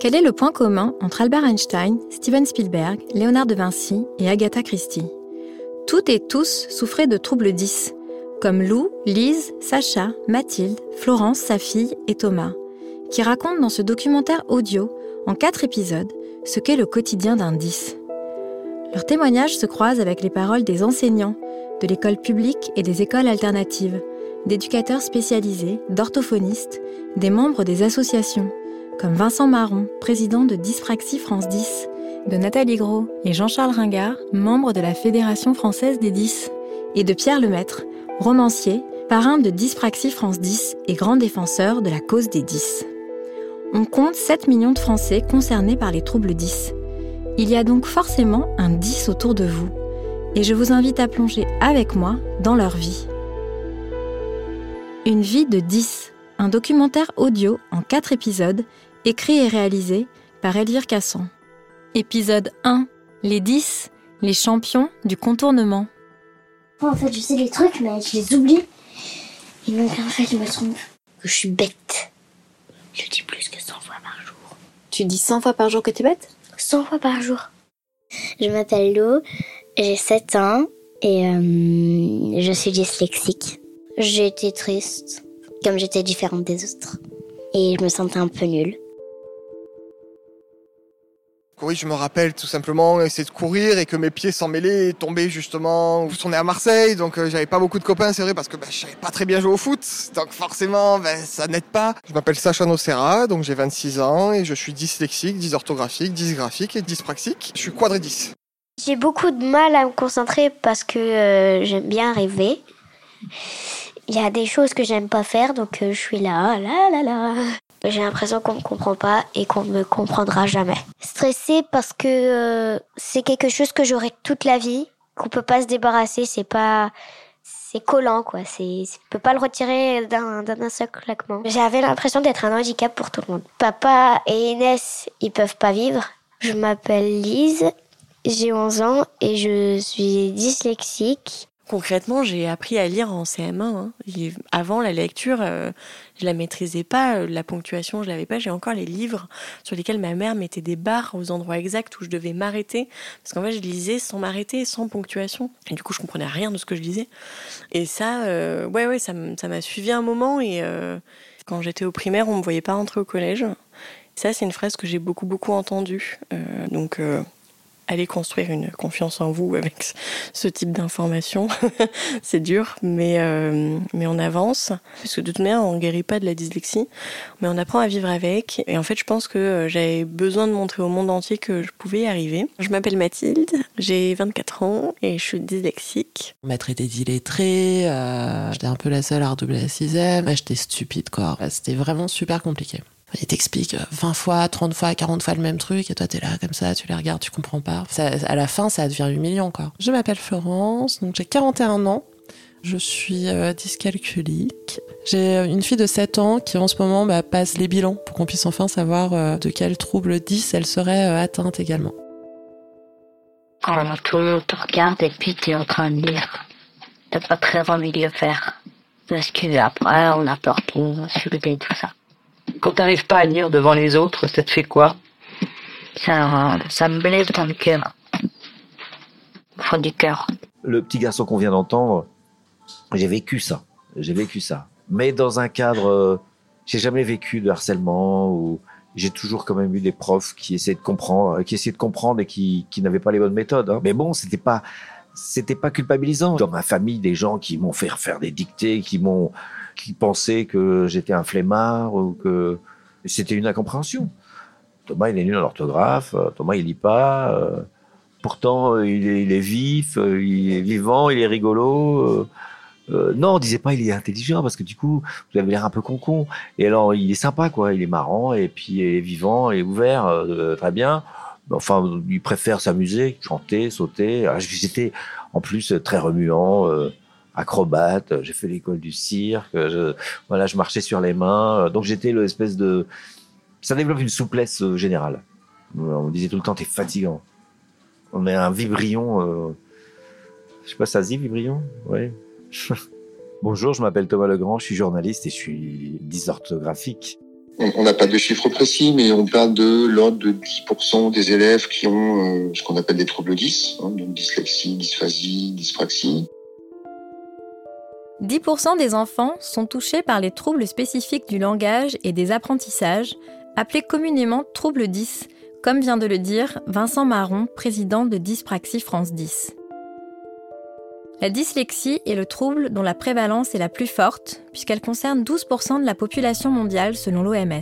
Quel est le point commun entre Albert Einstein, Steven Spielberg, Léonard de Vinci et Agatha Christie? Toutes et tous souffraient de troubles 10, comme Lou, Lise, Sacha, Mathilde, Florence, sa fille et Thomas, qui racontent dans ce documentaire audio, en quatre épisodes, ce qu'est le quotidien d'un 10. Leurs témoignages se croisent avec les paroles des enseignants, de l'école publique et des écoles alternatives, d'éducateurs spécialisés, d'orthophonistes, des membres des associations, comme Vincent Marron, président de Dyspraxie France 10, de Nathalie Gros et Jean-Charles Ringard, membre de la Fédération française des 10, et de Pierre Lemaître, romancier, parrain de Dyspraxie France 10 et grand défenseur de la cause des 10. On compte 7 millions de Français concernés par les troubles 10. Il y a donc forcément un 10 autour de vous, et je vous invite à plonger avec moi dans leur vie. Une vie de 10, un documentaire audio en 4 épisodes écrit et réalisé par Elvire Casson. Épisode 1. Les 10, les champions du contournement. en fait, je sais les trucs, mais je les oublie. Et donc, en fait, je me trompe. Que je suis bête. Je dis plus que 100 fois par jour. Tu dis 100 fois par jour que tu es bête? 100 fois par jour. Je m'appelle Lou, j'ai 7 ans et euh, je suis dyslexique. J'ai été triste, comme j'étais différente des autres. Et je me sentais un peu nulle. Oui, je me rappelle tout simplement essayer de courir et que mes pieds s'en mêlaient et tombaient justement. On est à Marseille, donc euh, j'avais pas beaucoup de copains, c'est vrai, parce que bah, je savais pas très bien jouer au foot. Donc forcément, ben, ça n'aide pas. Je m'appelle Sacha Nocera, donc j'ai 26 ans et je suis dyslexique, dysorthographique, dysgraphique et dyspraxique. Je suis quadridys. J'ai beaucoup de mal à me concentrer parce que euh, j'aime bien rêver. Il y a des choses que j'aime pas faire, donc euh, je suis là, là, là, là. J'ai l'impression qu'on me comprend pas et qu'on me comprendra jamais. Stressée parce que euh, c'est quelque chose que j'aurai toute la vie, qu'on peut pas se débarrasser, c'est pas c'est collant quoi, c'est je peux pas le retirer d'un d'un seul claquement. J'avais l'impression d'être un handicap pour tout le monde. Papa et Inès, ils peuvent pas vivre. Je m'appelle Lise, j'ai 11 ans et je suis dyslexique. Concrètement, j'ai appris à lire en CM1. Hein. Avant, la lecture, euh, je la maîtrisais pas. Euh, la ponctuation, je l'avais pas. J'ai encore les livres sur lesquels ma mère mettait des barres aux endroits exacts où je devais m'arrêter. Parce qu'en fait, je lisais sans m'arrêter, sans ponctuation. Et du coup, je comprenais rien de ce que je lisais. Et ça, euh, ouais, ouais, ça m'a suivi un moment. Et quand j'étais au primaire, on me voyait pas rentrer au collège. Ça, c'est une phrase que j'ai beaucoup, beaucoup entendue. donc aller construire une confiance en vous avec ce type d'information. c'est dur, mais, euh, mais on avance. Parce que de toute manière, on ne guérit pas de la dyslexie, mais on apprend à vivre avec. Et en fait, je pense que euh, j'avais besoin de montrer au monde entier que je pouvais y arriver. Je m'appelle Mathilde, j'ai 24 ans et je suis dyslexique. On m'a traité d'illettré, euh, j'étais un peu la seule à redoubler la sixième. J'étais stupide, quoi. C'était vraiment super compliqué. Il t'explique 20 fois, 30 fois, 40 fois le même truc, et toi t'es là comme ça, tu les regardes, tu comprends pas. à la fin, ça devient humiliant, quoi. Je m'appelle Florence, donc j'ai 41 ans. Je suis euh, dyscalculique. J'ai euh, une fille de 7 ans qui en ce moment bah, passe les bilans pour qu'on puisse enfin savoir euh, de quel trouble 10 elle serait atteinte également. Quand tout le monde te regarde et puis tu es en train de lire, t'as pas très envie de le faire. Parce que après, on a peur et tout ça. Quand t'arrives pas à lire devant les autres, ça te fait quoi ça, ça me blesse dans le cœur. Au fond du cœur. Le petit garçon qu'on vient d'entendre, j'ai vécu ça. J'ai vécu ça. Mais dans un cadre, euh, j'ai jamais vécu de harcèlement ou j'ai toujours quand même eu des profs qui essaient de comprendre, qui essayaient de comprendre et qui, qui n'avaient pas les bonnes méthodes. Hein. Mais bon, c'était pas, c'était pas culpabilisant. Dans ma famille, des gens qui m'ont fait faire des dictées, qui m'ont, qui pensaient que j'étais un flemmard ou que c'était une incompréhension. Thomas, il est nul en orthographe. Euh, Thomas, il lit pas. Euh, pourtant, il est, il est, vif, euh, il est vivant, il est rigolo. non, on disait pas il est intelligent parce que du coup, vous avez l'air un peu con-con. Et alors, il est sympa, quoi. Il est marrant et puis il est vivant et ouvert, très bien. Enfin, il préfère s'amuser, chanter, sauter. Ah, j'étais en plus très remuant acrobate, j'ai fait l'école du cirque, je, voilà, je marchais sur les mains, donc j'étais l'espèce de, ça développe une souplesse euh, générale. On disait tout le temps, t'es fatigant. On est un vibrion, euh... je sais pas, ça se vibrion, oui. Bonjour, je m'appelle Thomas Legrand, je suis journaliste et je suis dysorthographique. On n'a pas de chiffres précis, mais on parle de l'ordre de 10% des élèves qui ont euh, ce qu'on appelle des troubles 10, hein, donc dyslexie, dysphasie, dyspraxie. 10% des enfants sont touchés par les troubles spécifiques du langage et des apprentissages, appelés communément troubles 10, comme vient de le dire Vincent Marron, président de Dyspraxie France 10. La dyslexie est le trouble dont la prévalence est la plus forte, puisqu'elle concerne 12% de la population mondiale selon l'OMS.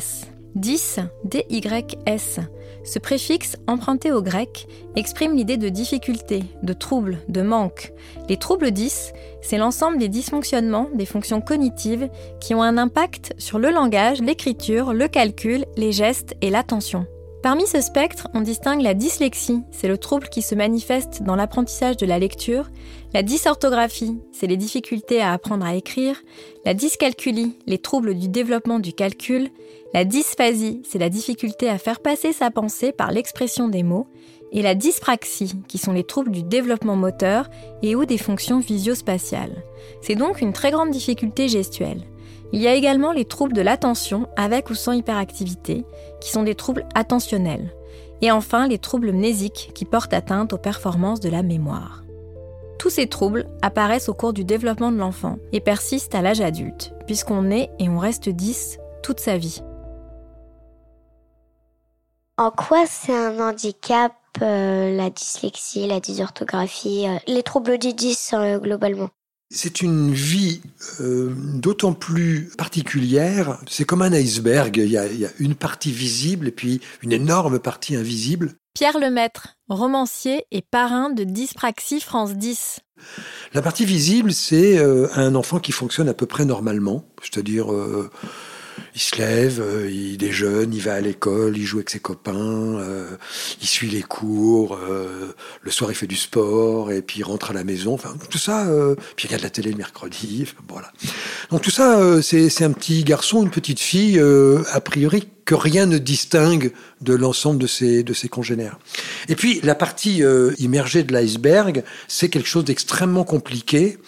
10, D-Y-S, ce préfixe emprunté au grec exprime l'idée de difficulté, de trouble, de manque. Les troubles 10, c'est l'ensemble des dysfonctionnements des fonctions cognitives qui ont un impact sur le langage, l'écriture, le calcul, les gestes et l'attention. Parmi ce spectre, on distingue la dyslexie, c'est le trouble qui se manifeste dans l'apprentissage de la lecture, la dysorthographie, c'est les difficultés à apprendre à écrire, la dyscalculie, les troubles du développement du calcul, la dysphasie, c'est la difficulté à faire passer sa pensée par l'expression des mots, et la dyspraxie, qui sont les troubles du développement moteur et ou des fonctions visio-spatiales. C'est donc une très grande difficulté gestuelle. Il y a également les troubles de l'attention avec ou sans hyperactivité, qui sont des troubles attentionnels. Et enfin, les troubles mnésiques qui portent atteinte aux performances de la mémoire. Tous ces troubles apparaissent au cours du développement de l'enfant et persistent à l'âge adulte, puisqu'on est et on reste 10 toute sa vie. En quoi c'est un handicap, euh, la dyslexie, la dysorthographie, euh, les troubles du 10 euh, globalement? C'est une vie euh, d'autant plus particulière, c'est comme un iceberg, il y, a, une partie visible et puis une énorme partie invisible. Pierre Lemaître, romancier et parrain de Dyspraxie France 10. La partie visible, c'est euh, un enfant qui fonctionne à peu près normalement, c'est-à-dire euh, il se lève, euh, il déjeune, il va à l'école, il joue avec ses copains, euh, il suit les cours, euh, le soir il fait du sport, et puis il rentre à la maison, enfin tout ça, puis il regarde la télé le mercredi, voilà. Donc tout ça, c'est un petit garçon, une petite fille, a priori que rien ne distingue de l'ensemble de ses, de ses congénères. Et puis la partie immergée de l'iceberg, c'est quelque chose d'extrêmement compliqué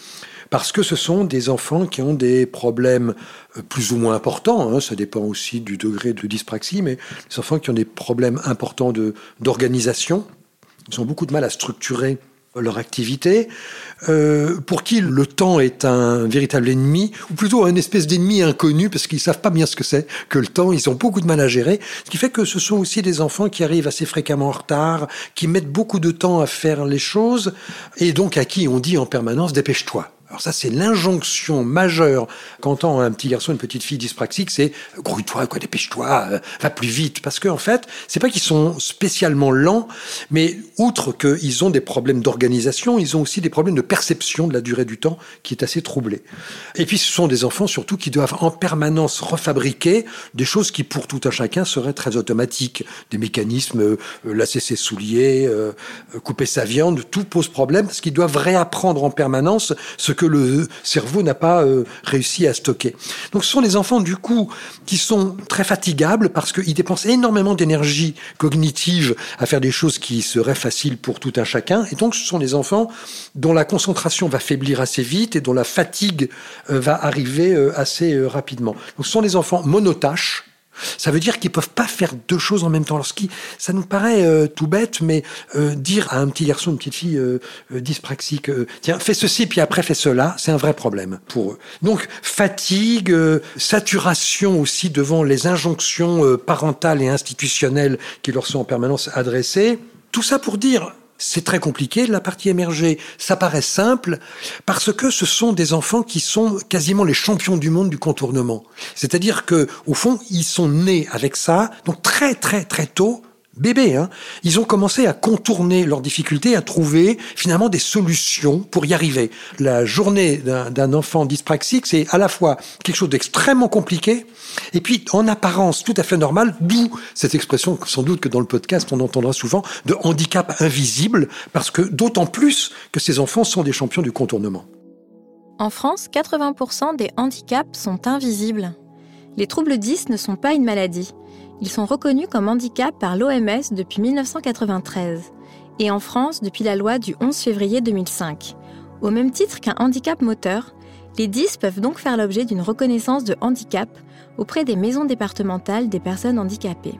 parce que ce sont des enfants qui ont des problèmes euh, plus ou moins importants, hein, ça dépend aussi du degré de dyspraxie, mais des enfants qui ont des problèmes importants d'organisation, ils ont beaucoup de mal à structurer leur activité, euh, pour qui le temps est un véritable ennemi, ou plutôt un espèce d'ennemi inconnu, parce qu'ils savent pas bien ce que c'est que le temps, ils ont beaucoup de mal à gérer, ce qui fait que ce sont aussi des enfants qui arrivent assez fréquemment en retard, qui mettent beaucoup de temps à faire les choses, et donc à qui on dit en permanence dépêche-toi. Alors ça, c'est l'injonction majeure qu'entend un petit garçon, une petite fille dyspraxique, c'est grouille-toi, quoi, dépêche-toi, euh, va plus vite. Parce qu'en en fait, c'est pas qu'ils sont spécialement lents, mais outre qu'ils ont des problèmes d'organisation, ils ont aussi des problèmes de perception de la durée du temps qui est assez troublée. Et puis, ce sont des enfants surtout qui doivent en permanence refabriquer des choses qui, pour tout un chacun, seraient très automatiques. Des mécanismes, euh, lasser ses souliers, euh, couper sa viande, tout pose problème parce qu'ils doivent réapprendre en permanence ce que le cerveau n'a pas euh, réussi à stocker. Donc ce sont des enfants du coup qui sont très fatigables parce qu'ils dépensent énormément d'énergie cognitive à faire des choses qui seraient faciles pour tout un chacun. Et donc ce sont des enfants dont la concentration va faiblir assez vite et dont la fatigue euh, va arriver euh, assez rapidement. Donc ce sont des enfants monotâches ça veut dire qu'ils peuvent pas faire deux choses en même temps. Lorsqu'ils, ça nous paraît euh, tout bête, mais euh, dire à un petit garçon, une petite fille euh, dyspraxique, tiens, fais ceci puis après fais cela, c'est un vrai problème pour eux. Donc fatigue, saturation aussi devant les injonctions parentales et institutionnelles qui leur sont en permanence adressées. Tout ça pour dire, c'est très compliqué. La partie émergée, ça paraît simple parce que ce sont des enfants qui sont quasiment les champions du monde du contournement. C'est-à-dire que, au fond, ils sont nés avec ça, donc très très très tôt, bébés, hein, ils ont commencé à contourner leurs difficultés, à trouver finalement des solutions pour y arriver. La journée d'un enfant dyspraxique, c'est à la fois quelque chose d'extrêmement compliqué, et puis en apparence tout à fait normal, d'où cette expression, sans doute que dans le podcast on entendra souvent, de handicap invisible, parce que d'autant plus que ces enfants sont des champions du contournement. En France, 80% des handicaps sont invisibles. Les troubles 10 ne sont pas une maladie. Ils sont reconnus comme handicap par l'OMS depuis 1993 et en France depuis la loi du 11 février 2005. Au même titre qu'un handicap moteur, les 10 peuvent donc faire l'objet d'une reconnaissance de handicap auprès des maisons départementales des personnes handicapées.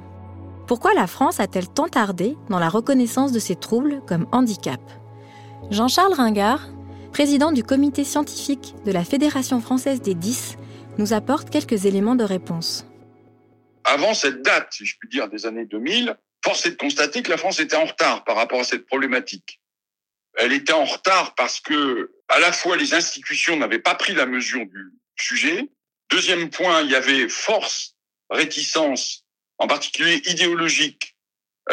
Pourquoi la France a-t-elle tant tardé dans la reconnaissance de ces troubles comme handicap? Jean-Charles Ringard, président du comité scientifique de la Fédération française des 10, nous apporte quelques éléments de réponse. Avant cette date, si je puis dire, des années 2000, force est de constater que la France était en retard par rapport à cette problématique. Elle était en retard parce que, à la fois, les institutions n'avaient pas pris la mesure du sujet. Deuxième point, il y avait force, réticence, en particulier idéologique.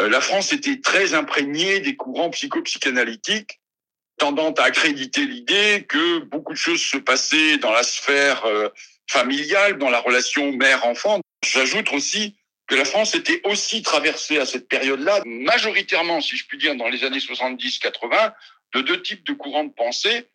Euh, la France était très imprégnée des courants psychopsychanalytiques, tendant à accréditer l'idée que beaucoup de choses se passaient dans la sphère euh, familiale, dans la relation mère-enfant. J'ajoute aussi que la France était aussi traversée à cette période-là, majoritairement, si je puis dire, dans les années 70-80, de deux types de courants de pensée,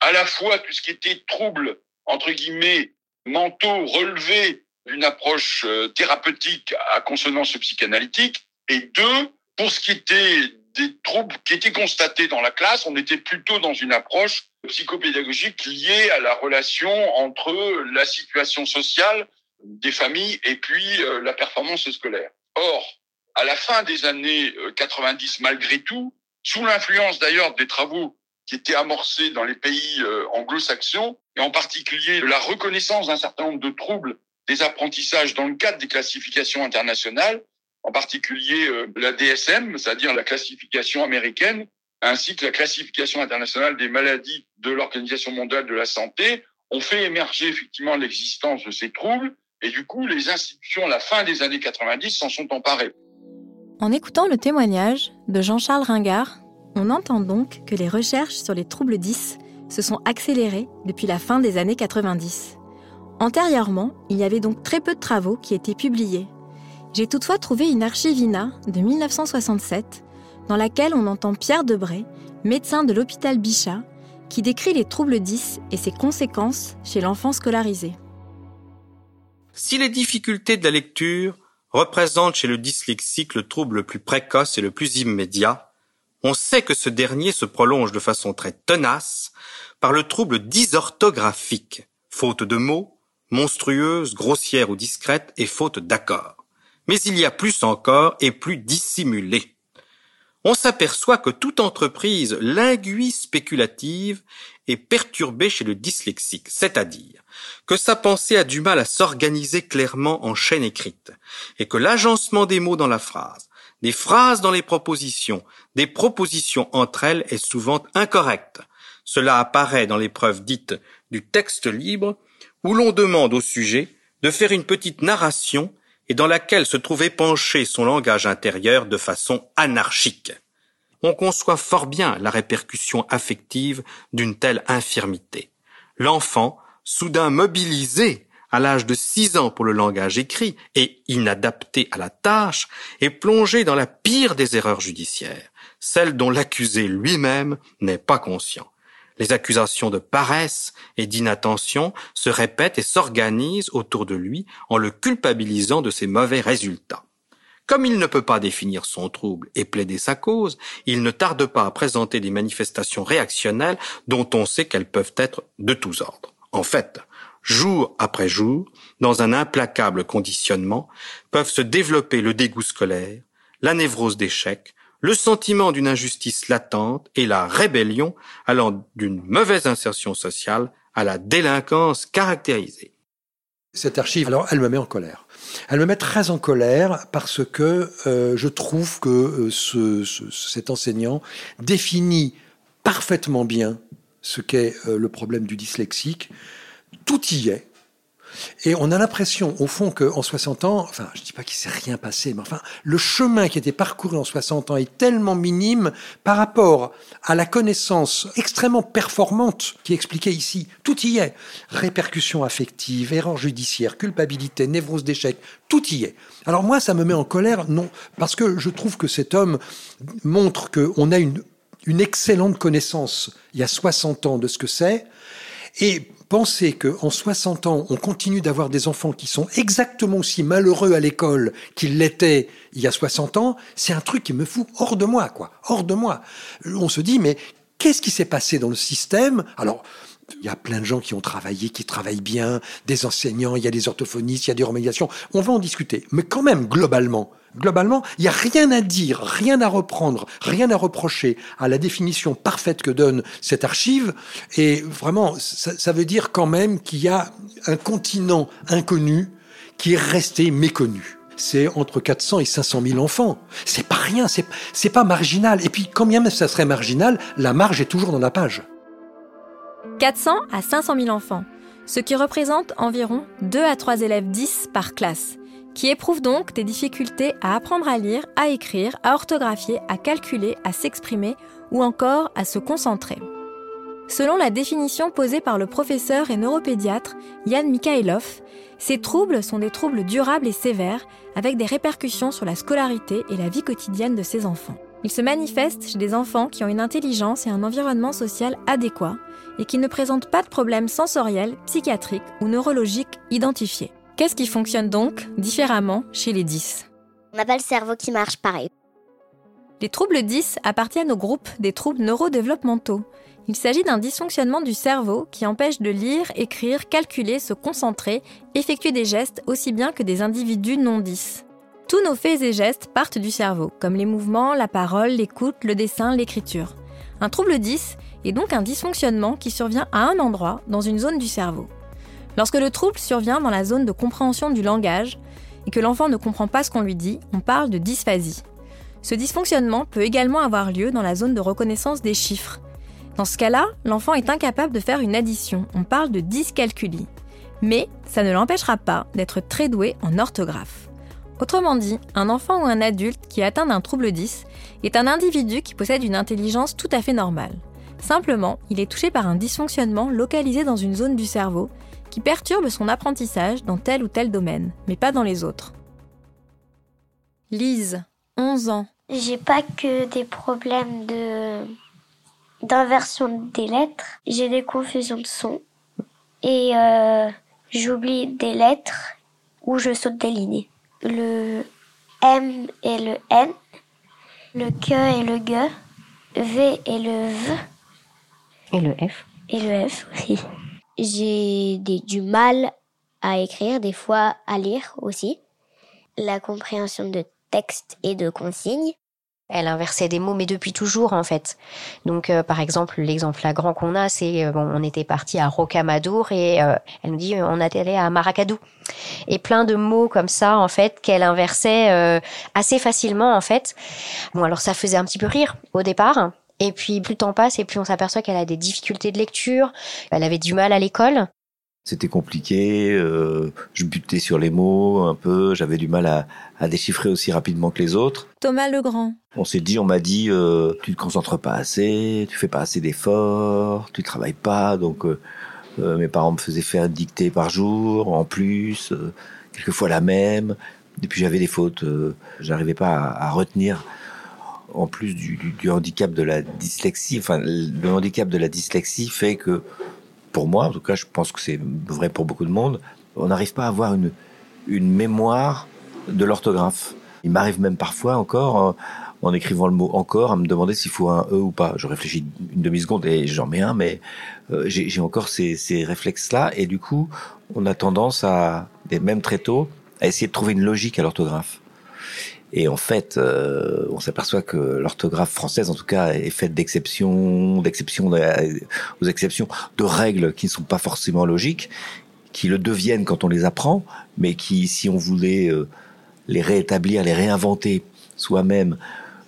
à la fois tout ce qui était troubles, entre guillemets, mentaux relevés d'une approche euh, thérapeutique à consonance psychanalytique, et deux, pour ce qui était des troubles qui étaient constatés dans la classe, on était plutôt dans une approche psychopédagogique liée à la relation entre la situation sociale des familles et puis euh, la performance scolaire. Or, à la fin des années 90, euh, malgré tout, sous l'influence d'ailleurs des travaux qui étaient amorcés dans les pays euh, anglo-saxons, et en particulier la reconnaissance d'un certain nombre de troubles des apprentissages dans le cadre des classifications internationales, en particulier la DSM, c'est-à-dire la classification américaine, ainsi que la classification internationale des maladies de l'Organisation mondiale de la santé, ont fait émerger effectivement l'existence de ces troubles et du coup, les institutions, à la fin des années 90, s'en sont emparées. En écoutant le témoignage de Jean-Charles Ringard, on entend donc que les recherches sur les troubles 10 se sont accélérées depuis la fin des années 90. Antérieurement, il y avait donc très peu de travaux qui étaient publiés. J'ai toutefois trouvé une archivina de 1967 dans laquelle on entend Pierre Debray, médecin de l'hôpital Bichat, qui décrit les troubles 10 et ses conséquences chez l'enfant scolarisé. Si les difficultés de la lecture représentent chez le dyslexique le trouble le plus précoce et le plus immédiat, on sait que ce dernier se prolonge de façon très tenace par le trouble dysorthographique, faute de mots, monstrueuse, grossière ou discrète et faute d'accord. Mais il y a plus encore et plus dissimulé on s'aperçoit que toute entreprise linguiste spéculative est perturbée chez le dyslexique, c'est-à-dire que sa pensée a du mal à s'organiser clairement en chaîne écrite, et que l'agencement des mots dans la phrase, des phrases dans les propositions, des propositions entre elles est souvent incorrect. Cela apparaît dans l'épreuve dite du texte libre, où l'on demande au sujet de faire une petite narration et dans laquelle se trouvait penché son langage intérieur de façon anarchique. On conçoit fort bien la répercussion affective d'une telle infirmité. L'enfant, soudain mobilisé à l'âge de six ans pour le langage écrit et inadapté à la tâche, est plongé dans la pire des erreurs judiciaires, celle dont l'accusé lui-même n'est pas conscient. Les accusations de paresse et d'inattention se répètent et s'organisent autour de lui en le culpabilisant de ses mauvais résultats. Comme il ne peut pas définir son trouble et plaider sa cause, il ne tarde pas à présenter des manifestations réactionnelles dont on sait qu'elles peuvent être de tous ordres. En fait, jour après jour, dans un implacable conditionnement, peuvent se développer le dégoût scolaire, la névrose d'échec, le sentiment d'une injustice latente et la rébellion allant d'une mauvaise insertion sociale à la délinquance caractérisée. Cette archive, alors, elle me met en colère. Elle me met très en colère parce que euh, je trouve que euh, ce, cet enseignant définit parfaitement bien ce qu'est euh, le problème du dyslexique. Tout y est. Et on a l'impression, au fond, qu'en 60 ans, enfin, je dis pas qu'il s'est rien passé, mais enfin, le chemin qui était parcouru en 60 ans est tellement minime par rapport à la connaissance extrêmement performante qui est expliquée ici. Tout y est. Répercussions affectives, erreurs judiciaires, culpabilité, névrose d'échec, tout y est. Alors moi, ça me met en colère, non, parce que je trouve que cet homme montre qu'on a une, une excellente connaissance, il y a 60 ans, de ce que c'est, et penser qu'en 60 ans, on continue d'avoir des enfants qui sont exactement aussi malheureux à l'école qu'ils l'étaient il y a 60 ans, c'est un truc qui me fout hors de moi, quoi. Hors de moi. On se dit, mais qu'est-ce qui s'est passé dans le système? Alors, Il y a plein de gens qui ont travaillé, qui travaillent bien, des enseignants, il y a des orthophonistes, il y a des remédiations. On va en discuter. Mais quand même, globalement, globalement, il n'y a rien à dire, rien à reprendre, rien à reprocher à la définition parfaite que donne cette archive. Et vraiment, ça, veut dire quand même qu'il y a un continent inconnu qui est resté méconnu c'est entre 400 et 500 000 enfants. C'est pas rien, c'est, c'est pas marginal. Et puis, quand bien même ça serait marginal, la marge est toujours dans la page. 400 à 500 000 enfants, ce qui représente environ 2 à 3 élèves 10 par classe, qui éprouvent donc des difficultés à apprendre à lire, à écrire, à orthographier, à calculer, à s'exprimer ou encore à se concentrer. Selon la définition posée par le professeur et neuropédiatre Yann Mikhailov, ces troubles sont des troubles durables et sévères avec des répercussions sur la scolarité et la vie quotidienne de ces enfants. Ils se manifestent chez des enfants qui ont une intelligence et un environnement social adéquat et qui ne présentent pas de problèmes sensoriels, psychiatriques ou neurologiques identifiés. Qu'est-ce qui fonctionne donc différemment chez les 10 On n'a pas le cerveau qui marche pareil. Les troubles 10 appartiennent au groupe des troubles neurodéveloppementaux. Il s'agit d'un dysfonctionnement du cerveau qui empêche de lire, écrire, calculer, se concentrer, effectuer des gestes aussi bien que des individus non 10. Tous nos faits et gestes partent du cerveau, comme les mouvements, la parole, l'écoute, le dessin, l'écriture. Un trouble 10 est donc un dysfonctionnement qui survient à un endroit dans une zone du cerveau. Lorsque le trouble survient dans la zone de compréhension du langage et que l'enfant ne comprend pas ce qu'on lui dit, on parle de dysphasie. Ce dysfonctionnement peut également avoir lieu dans la zone de reconnaissance des chiffres. Dans ce cas-là, l'enfant est incapable de faire une addition, on parle de dyscalculie. Mais ça ne l'empêchera pas d'être très doué en orthographe. Autrement dit, un enfant ou un adulte qui atteint d'un trouble 10 est un individu qui possède une intelligence tout à fait normale. Simplement, il est touché par un dysfonctionnement localisé dans une zone du cerveau qui perturbe son apprentissage dans tel ou tel domaine, mais pas dans les autres. Lise, 11 ans. J'ai pas que des problèmes de d'inversion des lettres. J'ai des confusions de sons et euh, j'oublie des lettres ou je saute des lignes. Le M et le N, le Q et le G, V et le V. Et le F. Et le F aussi. J'ai du mal à écrire, des fois à lire aussi. La compréhension de texte et de consignes. Elle inversait des mots, mais depuis toujours en fait. Donc, euh, par exemple, l'exemple flagrant qu'on a, c'est euh, bon, on était parti à Rocamadour et euh, elle nous dit on allé à Maracadou. Et plein de mots comme ça en fait qu'elle inversait assez facilement en fait. Bon, alors ça faisait un petit peu rire au départ. Et puis plus le temps passe et plus on s'aperçoit qu'elle a des difficultés de lecture. Elle avait du mal à l'école. C'était compliqué, euh, je butais sur les mots un peu, j'avais du mal à, à, déchiffrer aussi rapidement que les autres. Thomas Legrand. On s'est dit, on m'a dit, euh, tu te concentres pas assez, tu fais pas assez d'efforts, tu travailles pas, donc euh, euh mes parents me faisaient faire une dictée par jour, en plus, euh, quelquefois la même, et puis j'avais des fautes, euh, j'arrivais pas à, à, retenir. En plus du, handicap de la dyslexie, enfin le handicap de la dyslexie fait que pour moi, en tout cas, je pense que c'est vrai pour beaucoup de monde, on n'arrive pas à avoir une, mémoire de l'orthographe. Il m'arrive même parfois encore, en, en, écrivant le mot encore, à me demander s'il faut un E ou pas. Je réfléchis une demi-seconde et j'en mets un, mais euh, j'ai encore ces, réflexes-là. Et du coup, on a tendance à, même très tôt, à essayer de trouver une logique à l'orthographe. Et en fait, euh, on s'aperçoit que l'orthographe française, en tout cas, est faite d'exceptions, d'exceptions aux exceptions, de règles qui ne sont pas forcément logiques, qui le deviennent quand on les apprend, mais qui, si on voulait euh, les réétablir, les réinventer soi-même,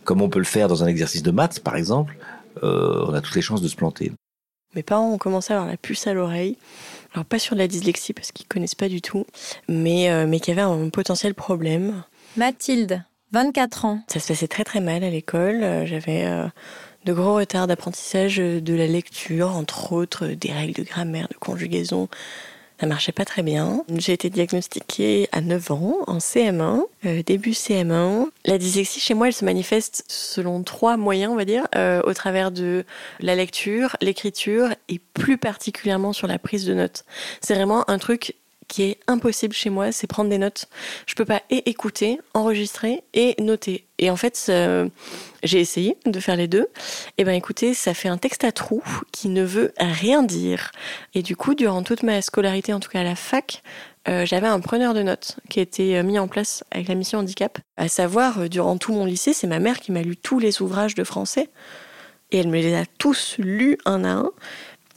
comme on peut le faire dans un exercice de maths, par exemple, euh, on a toutes les chances de se planter. Mes parents ont commencé à avoir la puce à l'oreille. Alors pas sur la dyslexie parce qu'ils connaissent pas du tout, mais euh, mais qui avait un potentiel problème. Mathilde, 24 ans. Ça se passait très très mal à l'école. J'avais euh, de gros retards d'apprentissage de la lecture, entre autres des règles de grammaire, de conjugaison. Ça marchait pas très bien. J'ai été diagnostiquée à 9 ans, en CM1, euh, début CM1. La dyslexie chez moi, elle se manifeste selon trois moyens, on va dire, euh, au travers de la lecture, l'écriture et plus particulièrement sur la prise de notes. C'est vraiment un truc qui est impossible chez moi, c'est prendre des notes. Je peux pas et écouter, enregistrer et noter. Et en fait, j'ai essayé de faire les deux. Et ben écoutez, ça fait un texte à trous qui ne veut rien dire. Et du coup, durant toute ma scolarité, en tout cas à la fac, euh, j'avais un preneur de notes qui a été euh, mis en place avec la mission handicap. À savoir, euh, durant tout mon lycée, c'est ma mère qui m'a lu tous les ouvrages de français. Et elle me les a tous lus un à un.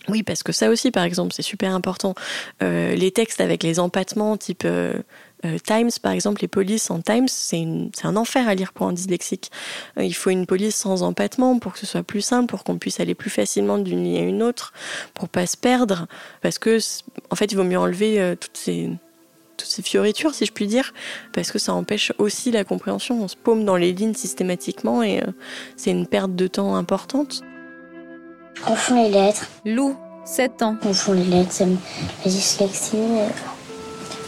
Oui, parce que ça aussi, par exemple, c'est super important. les textes avec les empattements, type Times, par exemple, les polices en Times, c'est un enfer à lire pour un dyslexique. il faut une police sans empattement pour que ce soit plus simple, pour qu'on puisse aller plus facilement d'une ligne à une autre, pour pas se perdre. Parce que, en fait, il vaut mieux enlever toutes ces toutes ces fioritures, si je puis dire, parce que ça empêche aussi la compréhension. On se paume dans les lignes systématiquement et euh, c'est une perte de temps importante. Je confonds les lettres. Lou, 7 ans. Je confonds les lettres, c'est la dyslexie. Mais...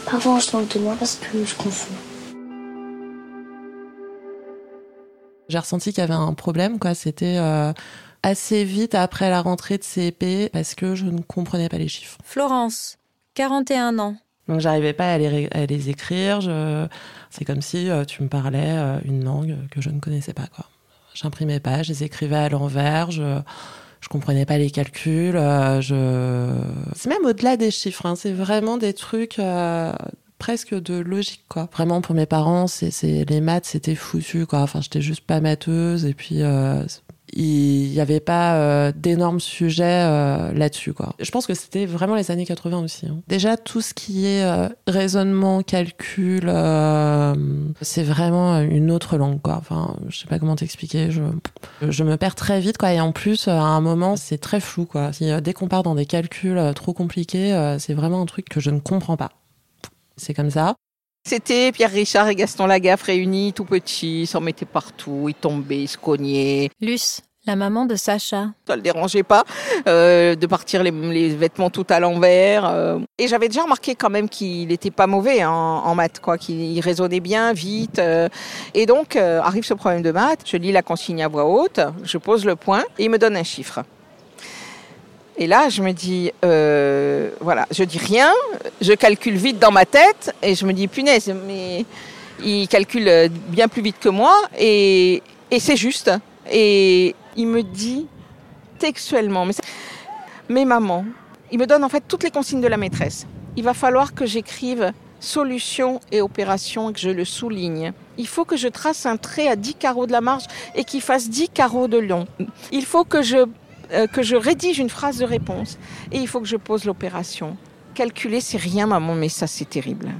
Parfois, je manque de moi parce que je confonds. J'ai ressenti qu'il y avait un problème, quoi. C'était euh, assez vite après la rentrée de CP parce que je ne comprenais pas les chiffres. Florence, 41 ans. Donc j'arrivais pas à les, à les écrire. Je... C'est comme si euh, tu me parlais euh, une langue que je ne connaissais pas. Quoi. J'imprimais pas, je les écrivais à l'envers. Je je comprenais pas les calculs. Euh, je... C'est même au-delà des chiffres. Hein. C'est vraiment des trucs presque de logique quoi. Vraiment pour mes parents, c'est les maths c'était foutu quoi. Enfin j'étais juste pas matheuse et puis il n'y avait pas euh, d'énormes sujets euh, là-dessus. Quoi. Je pense que c'était vraiment les années 80 aussi. Hein. Déjà, tout ce qui est euh, raisonnement, calcul, c'est vraiment une autre langue. Quoi. Enfin, je sais pas comment t'expliquer. Je, je me perds très vite. Quoi. Et en plus, à un moment, c'est très flou. Quoi. Dès qu'on part dans des calculs trop compliqués, c'est vraiment un truc que je ne comprends pas. C'est comme ça. C'était Pierre Richard et Gaston Lagaffe réunis tout petits, ils s'en mettaient partout, ils tombaient, ils se cognaient. Luce, la maman de Sacha. Ça le dérangeait pas euh, de partir les, vêtements tout à l'envers. Euh. Et j'avais déjà remarqué quand même qu'il n'était pas mauvais en, en maths, quoi, qu'il raisonnait bien, vite. Euh. Et donc arrive ce problème de maths, je lis la consigne à voix haute, je pose le point et il me donne un chiffre. Et là, je me dis, euh, voilà, je dis rien, je calcule vite dans ma tête et je me dis, punaise, mais il calcule bien plus vite que moi et, et c'est juste. Et il me dit textuellement, mais, mais maman, il me donne en fait toutes les consignes de la maîtresse. Il va falloir que j'écrive solution et opération et que je le souligne. Il faut que je trace un trait à 10 carreaux de la marge et qu'il fasse 10 carreaux de long. Il faut que je euh, que je rédige une phrase de réponse et il faut que je pose l'opération. Calculer, c'est rien, maman, mais ça, c'est terrible.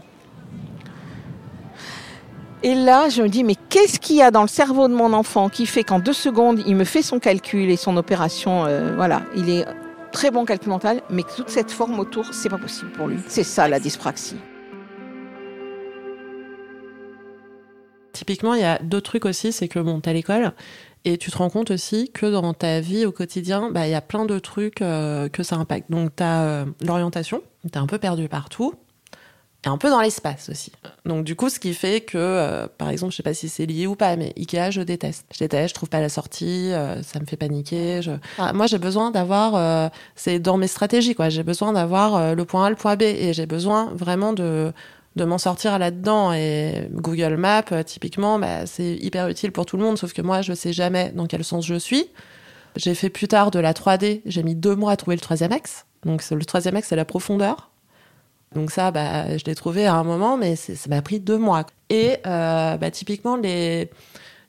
Et là, je me dis, mais qu'est-ce qu'il y a dans le cerveau de mon enfant qui fait qu'en deux secondes, il me fait son calcul et son opération, euh, voilà, il est très bon calcul mental, mais toute cette forme autour, c'est pas possible pour lui. C'est ça la dyspraxie. Typiquement, il y a d'autres trucs aussi, c'est que bon, t'es à l'école, et tu te rends compte aussi que dans ta vie au quotidien, bah, il y a plein de trucs euh, que ça impacte. Donc, tu as euh, l'orientation, tu es un peu perdu partout, et un peu dans l'espace aussi. Donc, du coup, ce qui fait que, euh, par exemple, je sais pas si c'est lié ou pas, mais Ikea, je déteste. Je déteste, je trouve pas la sortie, ça me fait paniquer. Je... moi, j'ai besoin d'avoir, c'est dans mes stratégies, quoi. J'ai besoin d'avoir le point A, le point B, et j'ai besoin vraiment de de m'en sortir là-dedans. Et Google Maps, euh, typiquement, bah, c'est hyper utile pour tout le monde, sauf que moi, je sais jamais dans quel sens je suis. J'ai fait plus tard de la 3D, j'ai mis deux mois à trouver le troisième axe. Donc le troisième axe, c'est la profondeur. Donc ça, bah, je l'ai trouvé à un moment, mais ça m'a pris deux mois. Et euh, bah, typiquement, les,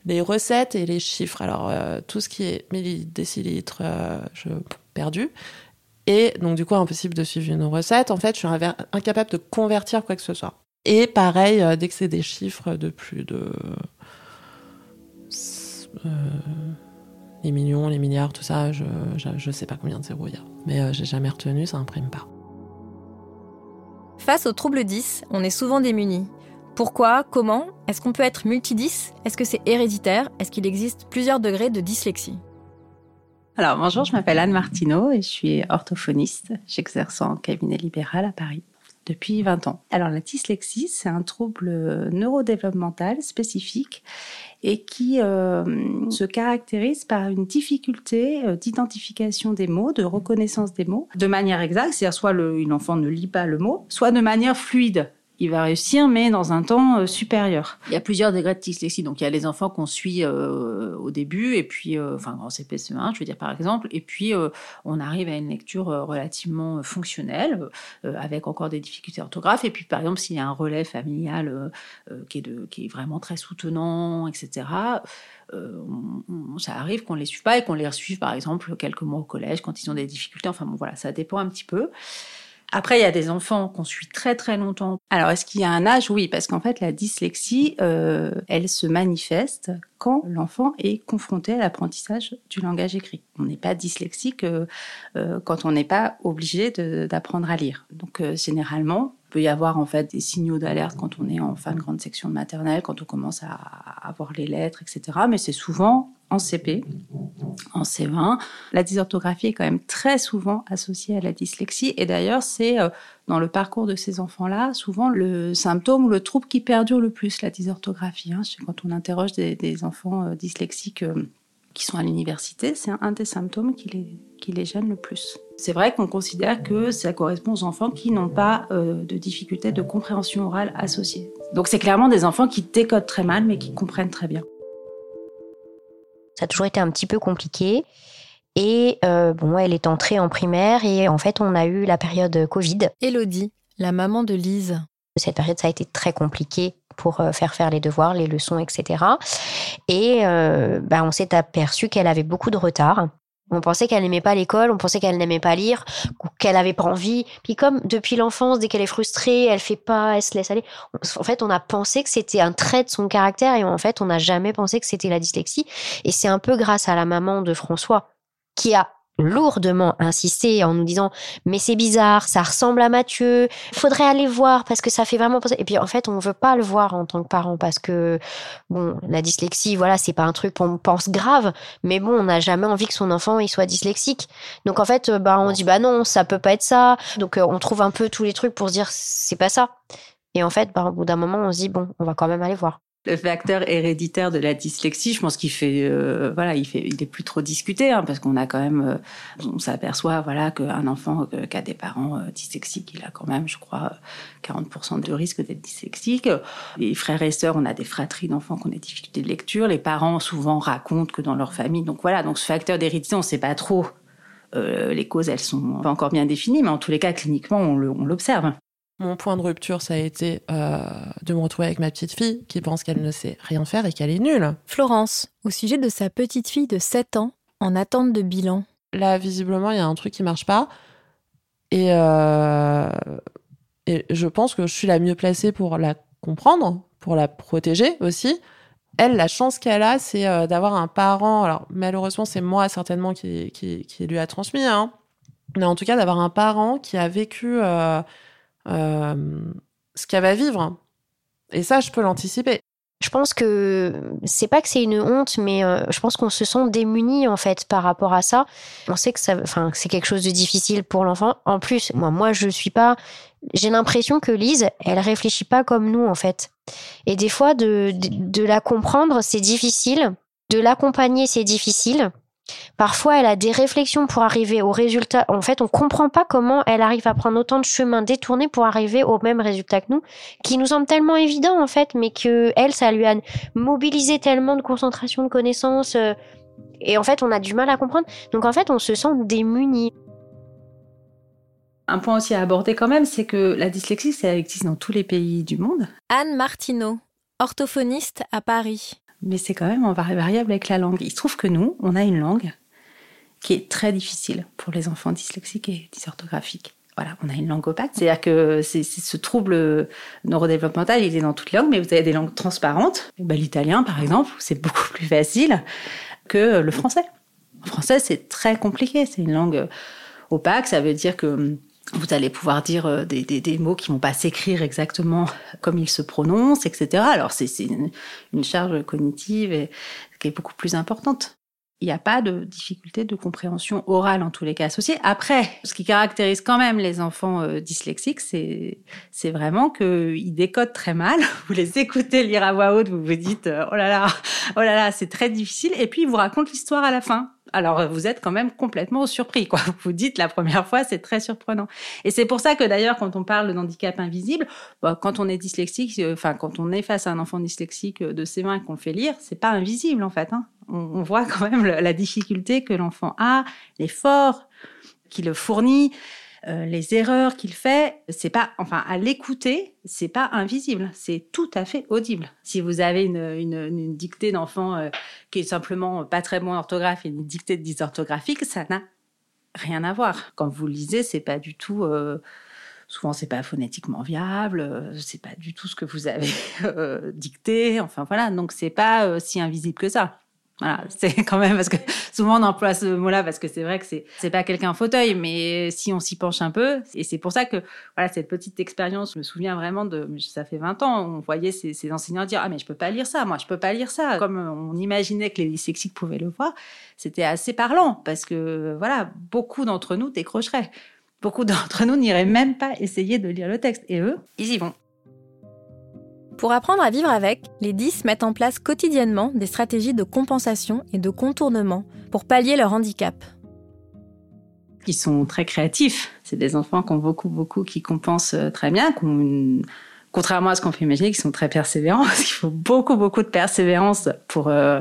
les recettes et les chiffres. Alors, euh, tout ce qui est millilitres, décilitres, je perdu. Et donc, du coup, impossible de suivre une recette. En fait, je suis incapable de convertir quoi que ce soit. Et pareil, euh, dès que c'est des chiffres de plus de. Euh, les millions, les milliards, tout ça, je, je, sais pas combien de zéros il y a. Mais euh, j'ai jamais retenu, ça imprime pas. Face au trouble 10, on est souvent démunis. Pourquoi? Comment? Est-ce qu'on peut être multi-10 Est-ce que c'est héréditaire? Est-ce qu'il existe plusieurs degrés de dyslexie? Alors, bonjour, je m'appelle Anne Martineau et je suis orthophoniste. J'exerce en cabinet libéral à Paris depuis 20 ans. Alors, la dyslexie, c'est un trouble neurodéveloppemental spécifique et qui euh, se caractérise par une difficulté euh, d'identification des mots, de reconnaissance des mots, de manière exacte, c'est-à-dire soit l'enfant ne lit pas le mot, soit de manière fluide il va réussir, mais dans un temps euh, supérieur. Il y a plusieurs degrés de dyslexie. Donc, il y a les enfants qu'on suit euh, au début, et puis, euh, enfin, en CPCE1, je veux dire par exemple, et puis on arrive à une lecture relativement fonctionnelle, avec encore des difficultés orthographes. Et puis, par exemple, s'il y a un relais familial qui, est vraiment très soutenant, etc., ça arrive qu'on les suive pas et qu'on les resuive, par exemple, quelques mois au collège quand ils ont des difficultés. Enfin, bon, voilà, ça dépend un petit peu. Après, il y a des enfants qu'on suit très très longtemps. Alors, est-ce qu'il y a un âge? Oui, parce qu'en fait, la dyslexie, euh, elle se manifeste quand l'enfant est confronté à l'apprentissage du langage écrit. On n'est pas dyslexique euh, euh, quand on n'est pas obligé d'apprendre à lire. Donc, généralement, peut y avoir en fait des signaux d'alerte quand on est en fin de grande section de maternelle, quand on commence à avoir les lettres, etc. Mais c'est souvent en CP, en C20. La dysorthographie est quand même très souvent associée à la dyslexie. Et d'ailleurs, c'est euh, dans le parcours de ces enfants-là, souvent le symptôme ou le trouble qui perdure le plus, la dysorthographie. Hein. Quand on interroge des, enfants euh, dyslexiques euh, qui sont à l'université, c'est un des symptômes qui les, qui les gêne le plus. C'est vrai qu'on considère que ça correspond aux enfants qui n'ont pas euh, de difficultés de compréhension orale associées. Donc c'est clairement des enfants qui décodent très mal mais qui comprennent très bien. Ça a toujours été un petit peu compliqué. Et euh, bon, elle est entrée en primaire et en fait, on a eu la période Covid. Elodie, la maman de Lise. Cette période, ça a été très compliqué pour euh, faire faire les devoirs, les leçons, etc. Et bah, on s'est aperçu qu'elle avait beaucoup de retard. On pensait qu'elle n'aimait pas l'école, on pensait qu'elle n'aimait pas lire, qu'elle avait pas envie. Puis comme depuis l'enfance, dès qu'elle est frustrée, elle fait pas, elle se laisse aller. En fait, on a pensé que c'était un trait de son caractère et en fait, on n'a jamais pensé que c'était la dyslexie. Et c'est un peu grâce à la maman de François qui a lourdement insisté en nous disant mais c'est bizarre, ça ressemble à Mathieu, faudrait aller voir parce que ça fait vraiment penser. Et puis en fait, on veut pas le voir en tant que parent parce que bon, la dyslexie, voilà, c'est pas un truc qu'on pense grave, mais bon, on n'a jamais envie que son enfant il soit dyslexique. Donc en fait, bah on dit bah non, ça peut pas être ça. Donc euh, on trouve un peu tous les trucs pour se dire c'est pas ça. Et en fait, bah, au bout d'un moment, on se dit bon, on va quand même aller voir. Le facteur héréditaire de la dyslexie, je pense qu'il fait, euh, voilà, il fait, il est plus trop discuté, hein, parce qu'on a quand même, euh, on s'aperçoit, voilà, qu'un enfant qui a des parents euh, dyslexiques, il a quand même, je crois, 40% de risque d'être dyslexique. Les frères et sœurs, on a des fratries d'enfants qui ont des difficultés de lecture. Les parents souvent racontent que dans leur famille, donc voilà, donc ce facteur d'hérédité, on ne sait pas trop. les causes, elles sont pas encore bien définies, mais en tous les cas, cliniquement, on l'observe. Mon point de rupture, ça a été euh, de me retrouver avec ma petite fille qui pense qu'elle ne sait rien faire et qu'elle est nulle. Florence, au sujet de sa petite fille de 7 ans en attente de bilan. Là, visiblement, il y a un truc qui marche pas. Et, euh, et je pense que je suis la mieux placée pour la comprendre, pour la protéger aussi. Elle, la chance qu'elle a, c'est euh, d'avoir un parent. Alors, malheureusement, c'est moi certainement qui, qui, qui, lui a transmis. Hein. Mais en tout cas, d'avoir un parent qui a vécu euh, ce qu'elle va vivre. Et ça, je peux l'anticiper. Je pense que c'est pas que c'est une honte, mais euh, je pense qu'on se sent démuni en fait par rapport à ça. On sait que ça, enfin, c'est quelque chose de difficile pour l'enfant. En plus, moi, moi, je suis pas. J'ai l'impression que Lise, elle réfléchit pas comme nous en fait. Et des fois, de, de la comprendre, c'est difficile. De l'accompagner, c'est difficile. Parfois, elle a des réflexions pour arriver au résultat. En fait, on comprend pas comment elle arrive à prendre autant de chemins détournés pour arriver au même résultat que nous, qui nous semble tellement évident en fait, mais que elle, ça lui a mobilisé tellement de concentration, de connaissances, euh, et en fait, on a du mal à comprendre. Donc en fait, on se sent démuni. Un point aussi à aborder quand même, c'est que la dyslexie, ça existe dans tous les pays du monde. Anne Martineau, orthophoniste à Paris mais c'est quand même en variable avec la langue. Il se trouve que nous, on a une langue qui est très difficile pour les enfants dyslexiques et dysorthographiques. Voilà, on a une langue opaque. C'est-à-dire que c'est, ce trouble neurodéveloppemental, il est dans toutes les langues, mais vous avez des langues transparentes. Ben, l'italien, par exemple, c'est beaucoup plus facile que le français. En français, c'est très compliqué. C'est une langue opaque. Ça veut dire que vous allez pouvoir dire euh, des, des, mots qui vont pas s'écrire exactement comme ils se prononcent, etc. Alors c'est une, charge cognitive qui est beaucoup plus importante. Il n'y a pas de difficulté de compréhension orale en tous les cas associée. Après, ce qui caractérise quand même les enfants euh, dyslexiques, c'est c'est vraiment qu'ils décodent très mal. Vous les écoutez lire à voix haute, vous vous dites euh, oh là là, oh là là, c'est très difficile. Et puis ils vous racontent l'histoire à la fin Alors vous êtes quand même complètement surpris, quoi. Vous vous dites la première fois, c'est très surprenant. Et c'est pour ça que d'ailleurs, quand on parle d'handicap invisible, bah, quand on est dyslexique, euh, enfin quand on est face à un enfant dyslexique de ses mains et qu'on le fait lire, c'est pas invisible en fait. Hein. On, voit quand même la difficulté que l'enfant a, l'effort qu'il fournit. Euh, les erreurs qu'il fait, c'est pas, enfin, à l'écouter, c'est pas invisible, c'est tout à fait audible. Si vous avez une, une, une dictée d'enfant euh, qui est simplement pas très bon orthographe et une dictée dysorthographique, ça n'a rien à voir. Quand vous lisez, c'est pas du tout. Euh, souvent, c'est pas phonétiquement viable, c'est pas du tout ce que vous avez dicté. Enfin voilà, donc c'est pas si invisible que ça. Voilà, c'est quand même parce que souvent on emploie ce mot-là parce que c'est vrai que c'est c'est pas quelqu'un fauteuil, mais si on s'y penche un peu, et c'est pour ça que voilà cette petite expérience, je me souviens vraiment de, ça fait 20 ans, on voyait ces, ces enseignants dire ah mais je peux pas lire ça, moi je peux pas lire ça, comme on imaginait que les dyslexiques pouvaient le voir, c'était assez parlant parce que voilà beaucoup d'entre nous décrocheraient, beaucoup d'entre nous n'iraient même pas essayer de lire le texte, et eux ils y vont. Pour apprendre à vivre avec, les 10 mettent en place quotidiennement des stratégies de compensation et de contournement pour pallier leur handicap. Ils sont très créatifs. C'est des enfants qui ont beaucoup, beaucoup, qui compensent euh, très bien, qui ont une... contrairement à ce qu'on peut imaginer, qui sont très persévérants, parce qu'il faut beaucoup, beaucoup de persévérance pour euh,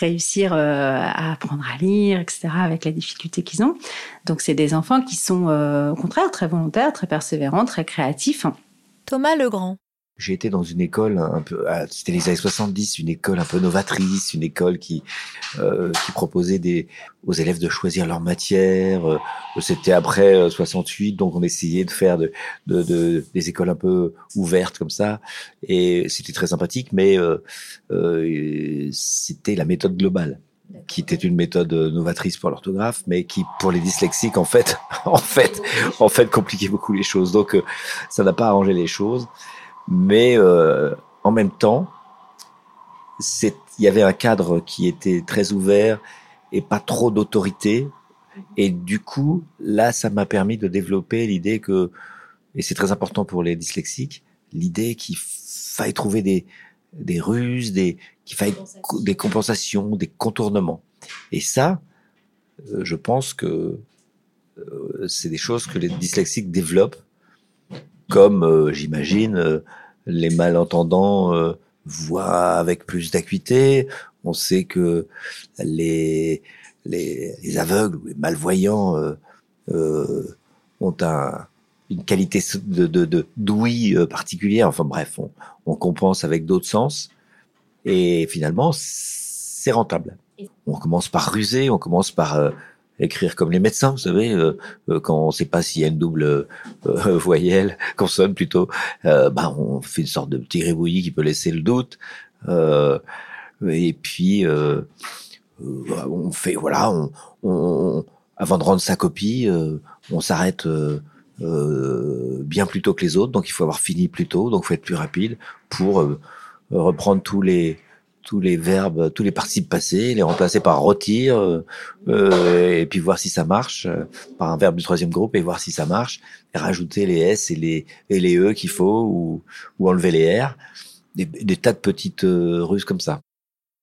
réussir euh, à apprendre à lire, etc., avec les difficultés qu'ils ont. Donc, c'est des enfants qui sont, euh, au contraire, très volontaires, très persévérants, très créatifs. Thomas Legrand. J'ai été dans une école un peu, c'était les années 70, une école un peu novatrice, une école qui euh, qui proposait des aux élèves de choisir leur matière. Euh, c'était après 68, donc on essayait de faire de, de, de, des écoles un peu ouvertes comme ça, et c'était très sympathique, mais euh, euh, c'était la méthode globale qui était une méthode novatrice pour l'orthographe, mais qui pour les dyslexiques en fait, en fait, en fait compliquait beaucoup les choses. Donc euh, ça n'a pas arrangé les choses mais euh, en même temps, il y avait un cadre qui était très ouvert et pas trop d'autorité. Et du coup, là, ça m'a permis de développer l'idée que, et c'est très important pour les dyslexiques, l'idée qu'il faille trouver des, des ruses, des, qu'il faille des compensations, des contournements. Et ça, euh, je pense que euh, c'est des choses que les dyslexiques développent comme euh, j'imagine euh, les malentendants euh, voient avec plus d'acuité. On sait que les, les, les aveugles ou les malvoyants ont un, une qualité de, de, de d'ouïe particulière. Enfin bref, on, on compense avec d'autres sens. Et finalement, c'est rentable. On commence par ruser, on commence par écrire comme les médecins, vous savez, euh, euh, quand on ne sait pas s'il y a une double euh, voyelle, consonne plutôt, bah on fait une sorte de petit rébouillis qui peut laisser le doute. et puis on fait voilà, avant de rendre sa copie, on s'arrête. bien plus tôt que les autres, donc il faut avoir fini plus tôt, donc il faut être plus rapide pour reprendre tous les tous les verbes, tous les participes passés, les remplacer par retire, euh, euh, et puis voir si ça marche, euh, par un verbe du troisième groupe, et voir si ça marche, et rajouter les S et les, et les E qu'il faut, ou, ou enlever les R, des, des tas de petites euh, ruses comme ça.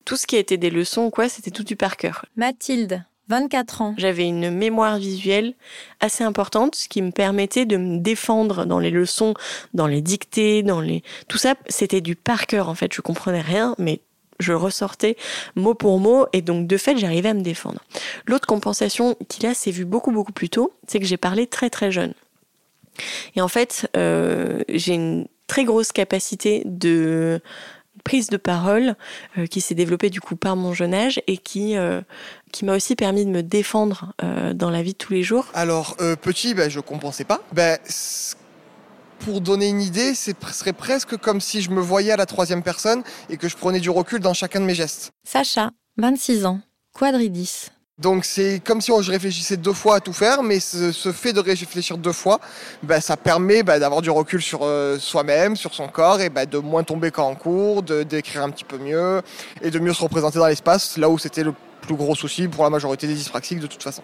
Tout ce qui était des leçons quoi, c'était tout du par cœur. Mathilde, 24 ans. J'avais une mémoire visuelle assez importante, ce qui me permettait de me défendre dans les leçons, dans les dictées, dans les... Tout ça, c'était du par cœur, en fait. Je comprenais rien, mais je ressortais mot pour mot et donc de fait j'arrivais à me défendre. L'autre compensation qu'il a s'est vue beaucoup beaucoup plus tôt, c'est que j'ai parlé très très jeune. Et en fait, euh, j'ai une très grosse capacité de prise de parole euh, qui s'est développée du coup par mon jeune âge et qui euh, qui m'a aussi permis de me défendre dans la vie de tous les jours. Alors petit, ben, je compensais pas. Ben, pour donner une idée, ce serait presque comme si je me voyais à la troisième personne et que je prenais du recul dans chacun de mes gestes. Sacha, 26 ans, quadridis. Donc c'est comme si je réfléchissais deux fois à tout faire, mais ce, ce fait de réfléchir deux fois, ben, ça permet ben, d'avoir du recul sur euh, soi-même, sur son corps, et ben, de moins tomber quand en cours, de d'écrire un petit peu mieux, et de mieux se représenter dans l'espace, là où c'était le plus gros souci pour la majorité des dyspraxiques de toute façon.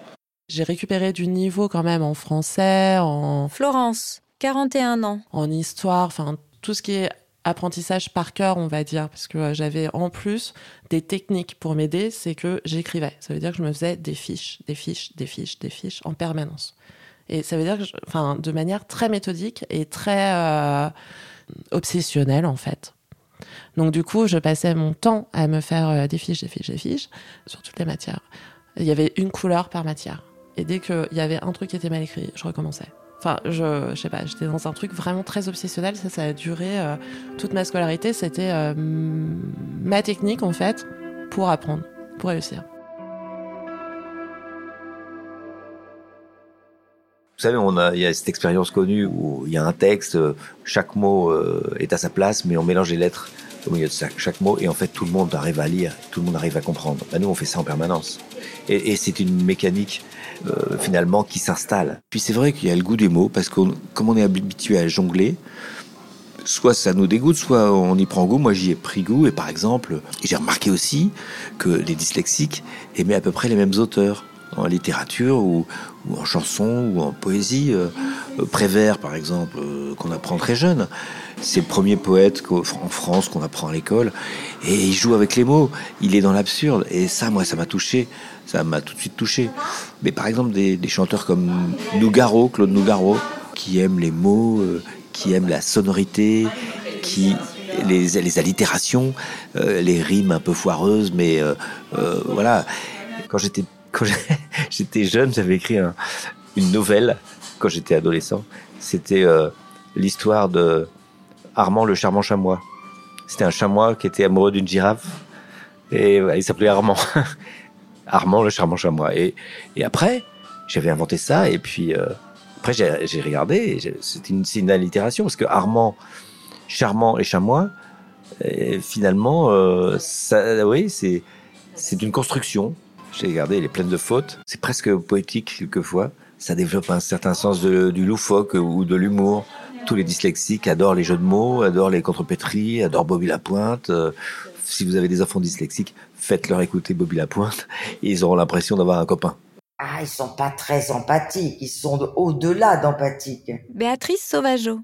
J'ai récupéré du niveau quand même en français, en... Florence, 41 ans. En histoire, enfin tout ce qui est apprentissage par cœur, on va dire, parce que euh, j'avais en plus des techniques pour m'aider, c'est que j'écrivais. Ça veut dire que je me faisais des fiches, des fiches, des fiches, des fiches en permanence. Et ça veut dire que, enfin, de manière très méthodique et très euh, obsessionnelle, en fait. Donc, du coup, je passais mon temps à me faire euh, des fiches, des fiches, des fiches sur toutes les matières. Il y avait une couleur par matière. Et dès qu'il y avait un truc qui était mal écrit, je recommençais. Enfin, je, je sais pas, j'étais dans un truc vraiment très obsessionnel. Ça, ça a duré euh, toute ma scolarité. C'était euh, ma technique, en fait, pour apprendre, pour réussir. Vous savez, on a, il y a cette expérience connue où il y a un texte, euh, chaque mot est à sa place, mais on mélange les lettres au milieu de chaque, mot, et en fait, tout le monde arrive à lire, tout le monde arrive à comprendre. Bah, nous, on fait ça en permanence. Et c'est une mécanique, euh, finalement, qui s'installe. Puis c'est vrai qu'il y a le goût des mots, parce que comme on est habitué à jongler, soit ça nous dégoûte, soit on y prend goût. Moi, j'y ai pris goût, et par exemple, j'ai remarqué aussi que les dyslexiques aimaient à peu près les mêmes auteurs en littérature ou, en chanson ou en poésie. Euh, euh, Prévert, par exemple, euh, qu'on apprend très jeune, c'est le premier poète en France qu'on apprend à l'école, et il joue avec les mots. Il est dans l'absurde, et ça, moi, ça m'a touché. Ça m'a tout de suite touché. Mais par exemple, des, chanteurs comme Nougaro, Claude Nougaro, qui aiment les mots, qui aiment la sonorité, qui les, allitérations, les rimes un peu foireuses, mais voilà. Quand j'étais quand j'étais jeune, j'avais écrit un- une nouvelle quand j'étais adolescent. C'était euh, l'histoire de Armand le charmant chamois. C'était un chamois qui était amoureux d'une girafe et voilà, il s'appelait Armand. Armand le charmant chamois. Et, après, j'avais inventé ça et puis euh, après j'ai regardé. C'est une, une allitération parce que Armand, charmant et chamois, finalement, euh, ça, oui, c'est une construction. J'ai regardé, elle est pleine de fautes. C'est presque poétique quelquefois. Ça développe un certain sens de- du loufoque ou de l'humour. Tous les dyslexiques adorent les jeux de mots, adorent les contrepétries, adorent Bobby Lapointe. Euh, si vous avez des enfants dyslexiques, faites-leur écouter Bobby Lapointe et ils auront l'impression d'avoir un copain. Ah, ils sont pas très empathiques, ils sont de- au-delà d'empathiques. Béatrice Sauvageau,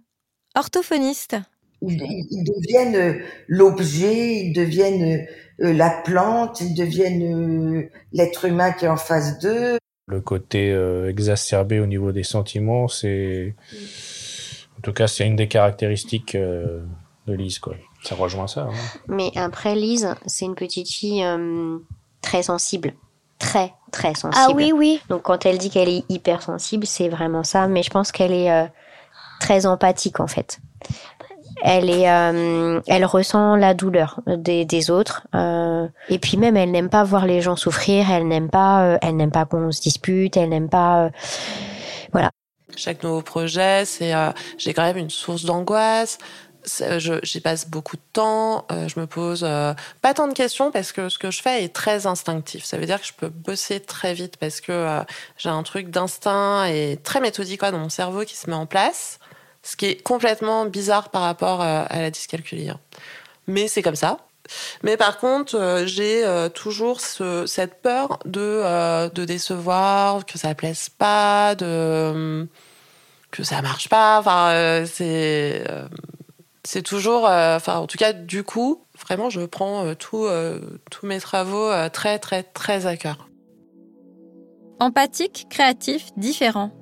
orthophoniste. Ils, deviennent euh, l'objet, ils deviennent euh, la plante, ils deviennent euh, l'être humain qui est en face d'eux. Le côté euh, exacerbé au niveau des sentiments, c'est. En tout cas, c'est une des caractéristiques euh, de Lise, quoi. Ça rejoint ça. hein. Mais après, Lise, c'est une petite fille euh, très sensible. Très, très sensible. Ah oui, oui. Donc quand elle dit qu'elle est hypersensible, c'est vraiment ça. Mais je pense qu'elle est euh, très empathique, en fait. Euh, elle ressent la douleur des, autres. euh, et puis même, elle n'aime pas voir les gens souffrir. Elle n'aime pas, euh, elle n'aime pas qu'on se dispute. Elle n'aime pas, voilà. Chaque nouveau projet, c'est j'ai quand même une source d'angoisse. J'y passe beaucoup de temps. je me pose pas tant de questions parce que ce que je fais est très instinctif. Ça veut dire que je peux bosser très vite parce que j'ai un truc d'instinct et très méthodique dans mon cerveau qui se met en place. Ce qui est complètement bizarre par rapport euh, à la dyscalculie. hein. Mais c'est comme ça. Mais par contre, euh, j'ai euh, toujours ce- cette peur de, de décevoir, que ça plaise pas, de que ça marche pas. Enfin, c'est c'est toujours, enfin, en tout cas, du coup, vraiment, je prends tout, tous mes travaux très, très, très à cœur. Empathique, créatif, différent.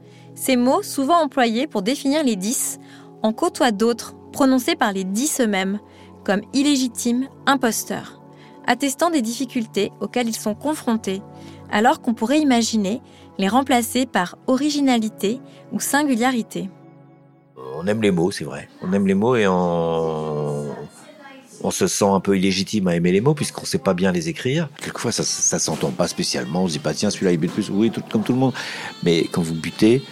Ces mots, souvent employés pour définir les 10, en côtoient d'autres, prononcés par les 10 eux-mêmes, comme illégitime, imposteur, attestant des difficultés auxquelles ils sont confrontés, alors qu'on pourrait imaginer les remplacer par originalité ou singularité. On aime les mots, c'est vrai. On aime les mots et on, se sent un peu illégitime à aimer les mots puisqu'on sait pas bien les écrire. Quelquefois, ça, ça s'entend pas spécialement. On se dit pas, tiens, celui-là, il bute plus. Oui, tout, comme tout le monde. Mais quand vous butez,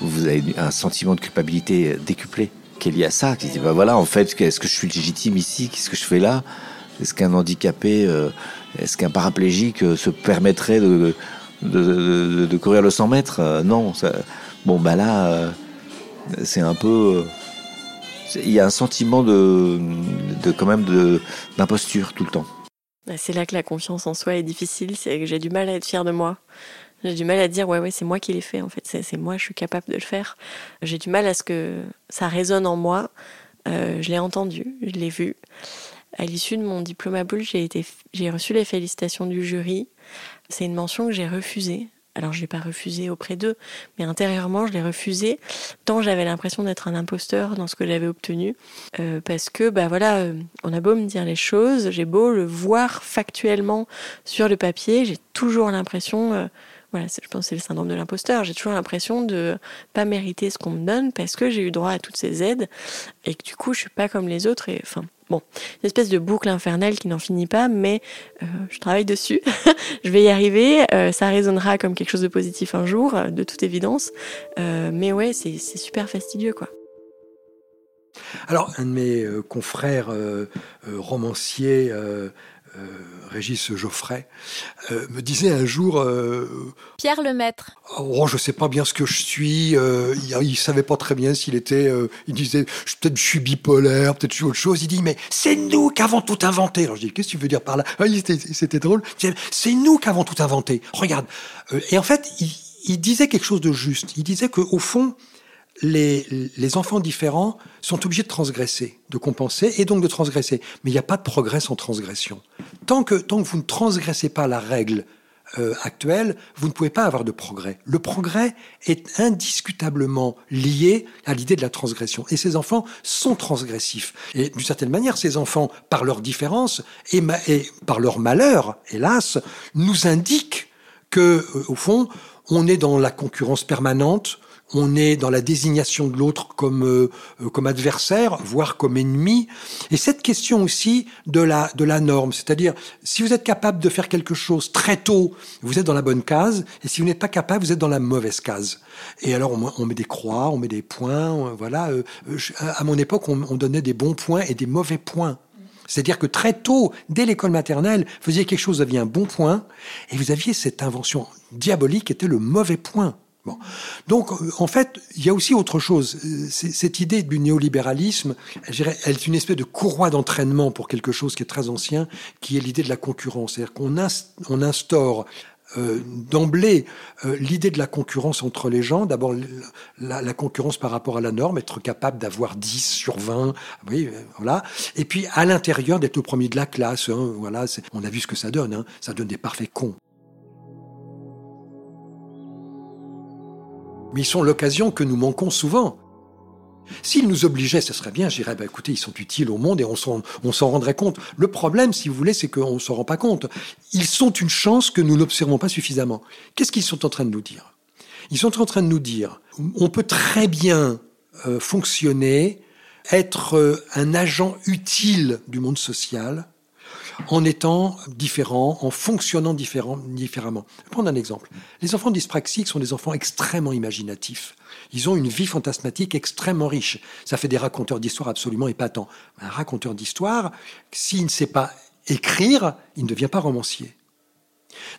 vous avez un sentiment de culpabilité décuplé qui est lié à ça. Qui dit, bah voilà, en fait, est-ce que je suis légitime ici? Qu'est-ce que je fais là? Est-ce qu'un handicapé, euh, est-ce qu'un paraplégique euh, se permettrait de, courir le 100 mètres? Euh, Non. Bon, bah là, c'est un peu. Il y a un sentiment de, quand même d'imposture tout le temps. Bah, C'est là que la confiance en soi est difficile, c'est que j'ai du mal à être fière de moi. J'ai du mal à dire ouais ouais c'est moi qui l'ai fait en fait, c'est moi je suis capable de le faire. J'ai du mal à ce que ça résonne en moi Euh, je l'ai entendu, je l'ai vu. À l'issue de mon diplôme à Boule, j'ai reçu les félicitations du jury. C'est une mention que j'ai refusée. Alors je l'ai pas refusée auprès d'eux, mais intérieurement je l'ai refusée tant j'avais l'impression d'être un imposteur dans ce que j'avais obtenu, Euh, parce que bah voilà, euh, on a beau me dire les choses, j'ai beau le voir factuellement sur le papier, j'ai toujours l'impression je pense que c'est le syndrome de l'imposteur. J'ai toujours l'impression de pas mériter ce qu'on me donne parce que j'ai eu droit à toutes ces aides et que du coup, je suis pas comme les autres. Et enfin, bon, une espèce de boucle infernale qui n'en finit pas, mais euh, je travaille dessus. je vais y arriver. euh, ça résonnera comme quelque chose de positif un jour, euh, de toute évidence. Mais ouais, c'est super fastidieux, quoi. Alors, un de mes confrères romanciers, Régis Geoffrey, euh, me disait un jour euh, Pierre Lemaître. Oh, je sais pas bien ce que je suis. euh, il, il savait pas très bien s'il était. euh, il disait peut-être je suis bipolaire, peut-être je suis autre chose. Il dit mais c'est nous qui avons tout inventé. Alors je dis qu'est-ce que tu veux dire par là? Ah, C'était drôle. C'est nous qui avons tout inventé. Regarde. Euh, et en fait, il, il disait quelque chose de juste. Il disait que au fond, les, enfants différents sont obligés de transgresser, de compenser et donc de transgresser. Mais il n'y a pas de progrès sans transgression. Tant que, tant que vous ne transgressez pas la règle euh, actuelle, vous ne pouvez pas avoir de progrès. Le progrès est indiscutablement lié à l'idée de la transgression. Et ces enfants sont transgressifs. Et d'une certaine manière, ces enfants, par leur différence et par leur malheur, hélas, nous indiquent que, euh, au fond, on est dans la concurrence permanente, on est dans la désignation de l'autre comme euh, euh, comme adversaire, voire comme ennemi. Et cette question aussi de la de la norme, c'est-à-dire si vous êtes capable de faire quelque chose très tôt, vous êtes dans la bonne case, et si vous n'êtes pas capable, vous êtes dans la mauvaise case. Et alors on, met des croix, on met des points, voilà. euh, je- à mon époque, on, on donnait des bons points et des mauvais points. C'est-à-dire que très tôt, dès l'école maternelle, vous faisiez quelque chose, vous aviez un bon point, et vous aviez cette invention diabolique qui était le mauvais point. Donc, euh, en fait, il y a aussi autre chose. Euh, Cette idée du néolibéralisme, elle est une espèce de courroie d'entraînement pour quelque chose qui est très ancien, qui est l'idée de la concurrence. C'est-à-dire qu'on ins- on instaure euh, d'emblée l'idée de la concurrence entre les gens. D'abord, la, concurrence par rapport à la norme, être capable d'avoir 10 sur 20, oui, voilà. Et puis, à l'intérieur, d'être le premier de la classe. hein, voilà, on a vu ce que ça donne. hein. Ça donne des parfaits cons. Mais ils sont l'occasion que nous manquons souvent. S'ils nous obligeaient, ce serait bien, je dirais, bah, écoutez, ils sont utiles au monde et on s'en, rendrait compte. Le problème, si vous voulez, c'est qu'on ne s'en rend pas compte. Ils sont une chance que nous n'observons pas suffisamment. Qu'est-ce qu'ils sont en train de nous dire? Ils sont en train de nous dire, on peut très bien euh, fonctionner, être euh, un agent utile du monde social, en étant différent, en fonctionnant différemment. Je vais prendre un exemple. Les enfants dyspraxiques sont des enfants extrêmement imaginatifs. Ils ont une vie fantasmatique extrêmement riche. Ça fait des raconteurs d'histoire absolument épatants. Un raconteur d'histoire, s'il ne sait pas écrire, il ne devient pas romancier.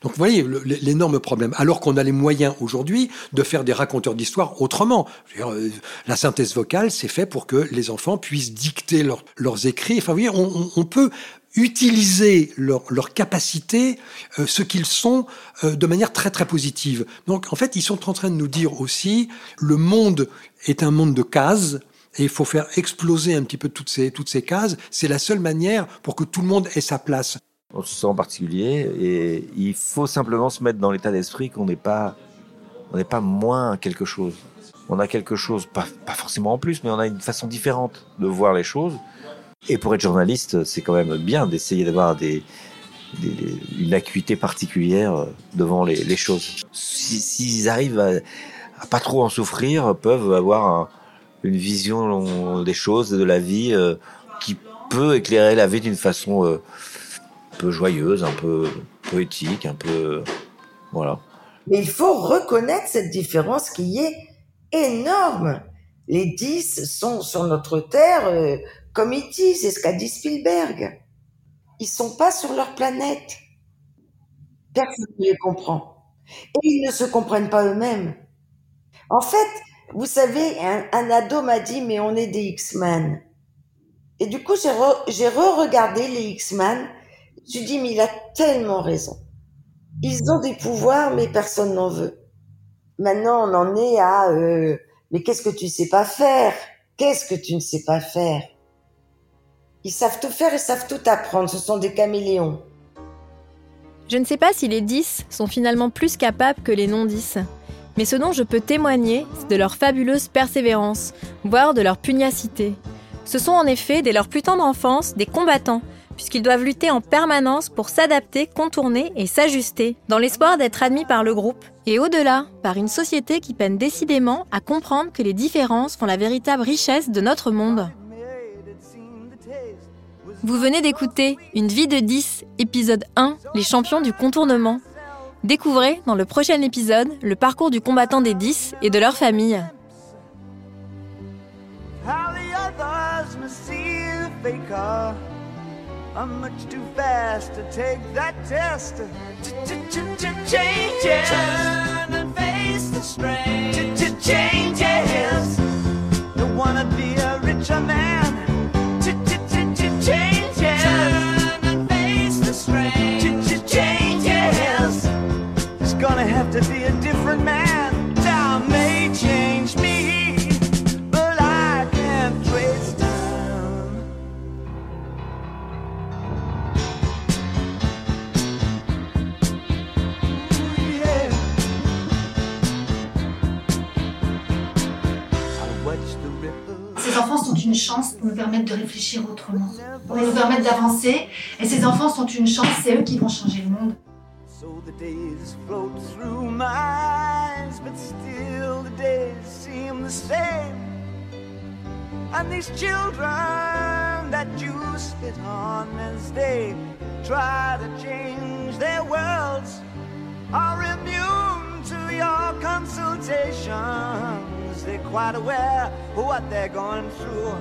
Donc vous voyez l'énorme problème. Alors qu'on a les moyens aujourd'hui de faire des raconteurs d'histoire autrement. Euh, la synthèse vocale, c'est fait pour que les enfants puissent dicter leurs- écrits. Enfin, vous voyez, on peut utiliser leur, leur capacité, euh, ce qu'ils sont, euh, de manière très très positive. Donc en fait, ils sont en train de nous dire aussi, le monde est un monde de cases. Et il faut faire exploser un petit peu toutes ces, toutes ces cases. C'est la seule manière pour que tout le monde ait sa place. On se sent en particulier et il faut simplement se mettre dans l'état d'esprit qu'on n'est pas, pas moins quelque chose. On a quelque chose, pas, pas forcément en plus, mais on a une façon différente de voir les choses. Et pour être journaliste, c'est quand même bien d'essayer d'avoir une acuité particulière devant les, choses. Si- S'ils arrivent à, à pas trop en souffrir, peuvent avoir un- une vision des choses, de la vie, euh, qui peut éclairer la vie d'une façon euh, un peu joyeuse, un peu poétique, un peu voilà. Mais il faut reconnaître cette différence qui est énorme. Les 10 sont sur notre terre euh, comme c'est ce qu'a dit Spielberg. Ils sont pas sur leur planète. Personne ne les comprend. Et ils ne se comprennent pas eux-mêmes. En fait, vous savez, un, ado m'a dit, mais on est des X-Men. Et du coup, j'ai re- j'ai re-regardé les X-Men. Je me dit, mais il a tellement raison. Ils ont des pouvoirs, mais personne n'en veut. Maintenant, on en est à, euh, mais qu'est-ce que tu sais pas faire? Qu'est-ce que tu ne sais pas faire? Ils savent tout faire, ils savent tout apprendre. Ce sont des caméléons. Je ne sais pas si les 10 sont finalement plus capables que les non-10. Mais ce dont je peux témoigner, c'est de leur fabuleuse persévérance, voire de leur pugnacité. Ce sont en effet, dès leur plus tendre enfance, des combattants, puisqu'ils doivent lutter en permanence pour s'adapter, contourner et s'ajuster, dans l'espoir d'être admis par le groupe, et au-delà, par une société qui peine décidément à comprendre que les différences font la véritable richesse de notre monde. Vous venez d'écouter Une vie de 10, épisode 1, Les champions du contournement. Découvrez dans le prochain épisode le parcours du combattant des 10 et de leur famille. I'm much too fast to take that test. Turn and face the strain. Permettre de réfléchir autrement, pour nous permettre d'avancer. Et ces enfants sont une chance, c'est eux qui vont changer le monde. So the days float through my but still the days seem the same. And these children that you spit on as they try to change their worlds are immune to your consultations. They're quite aware of what they're going through.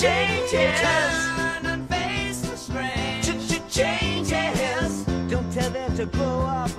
Changes. Turn and face the strain. Changes. Don't tell them to grow up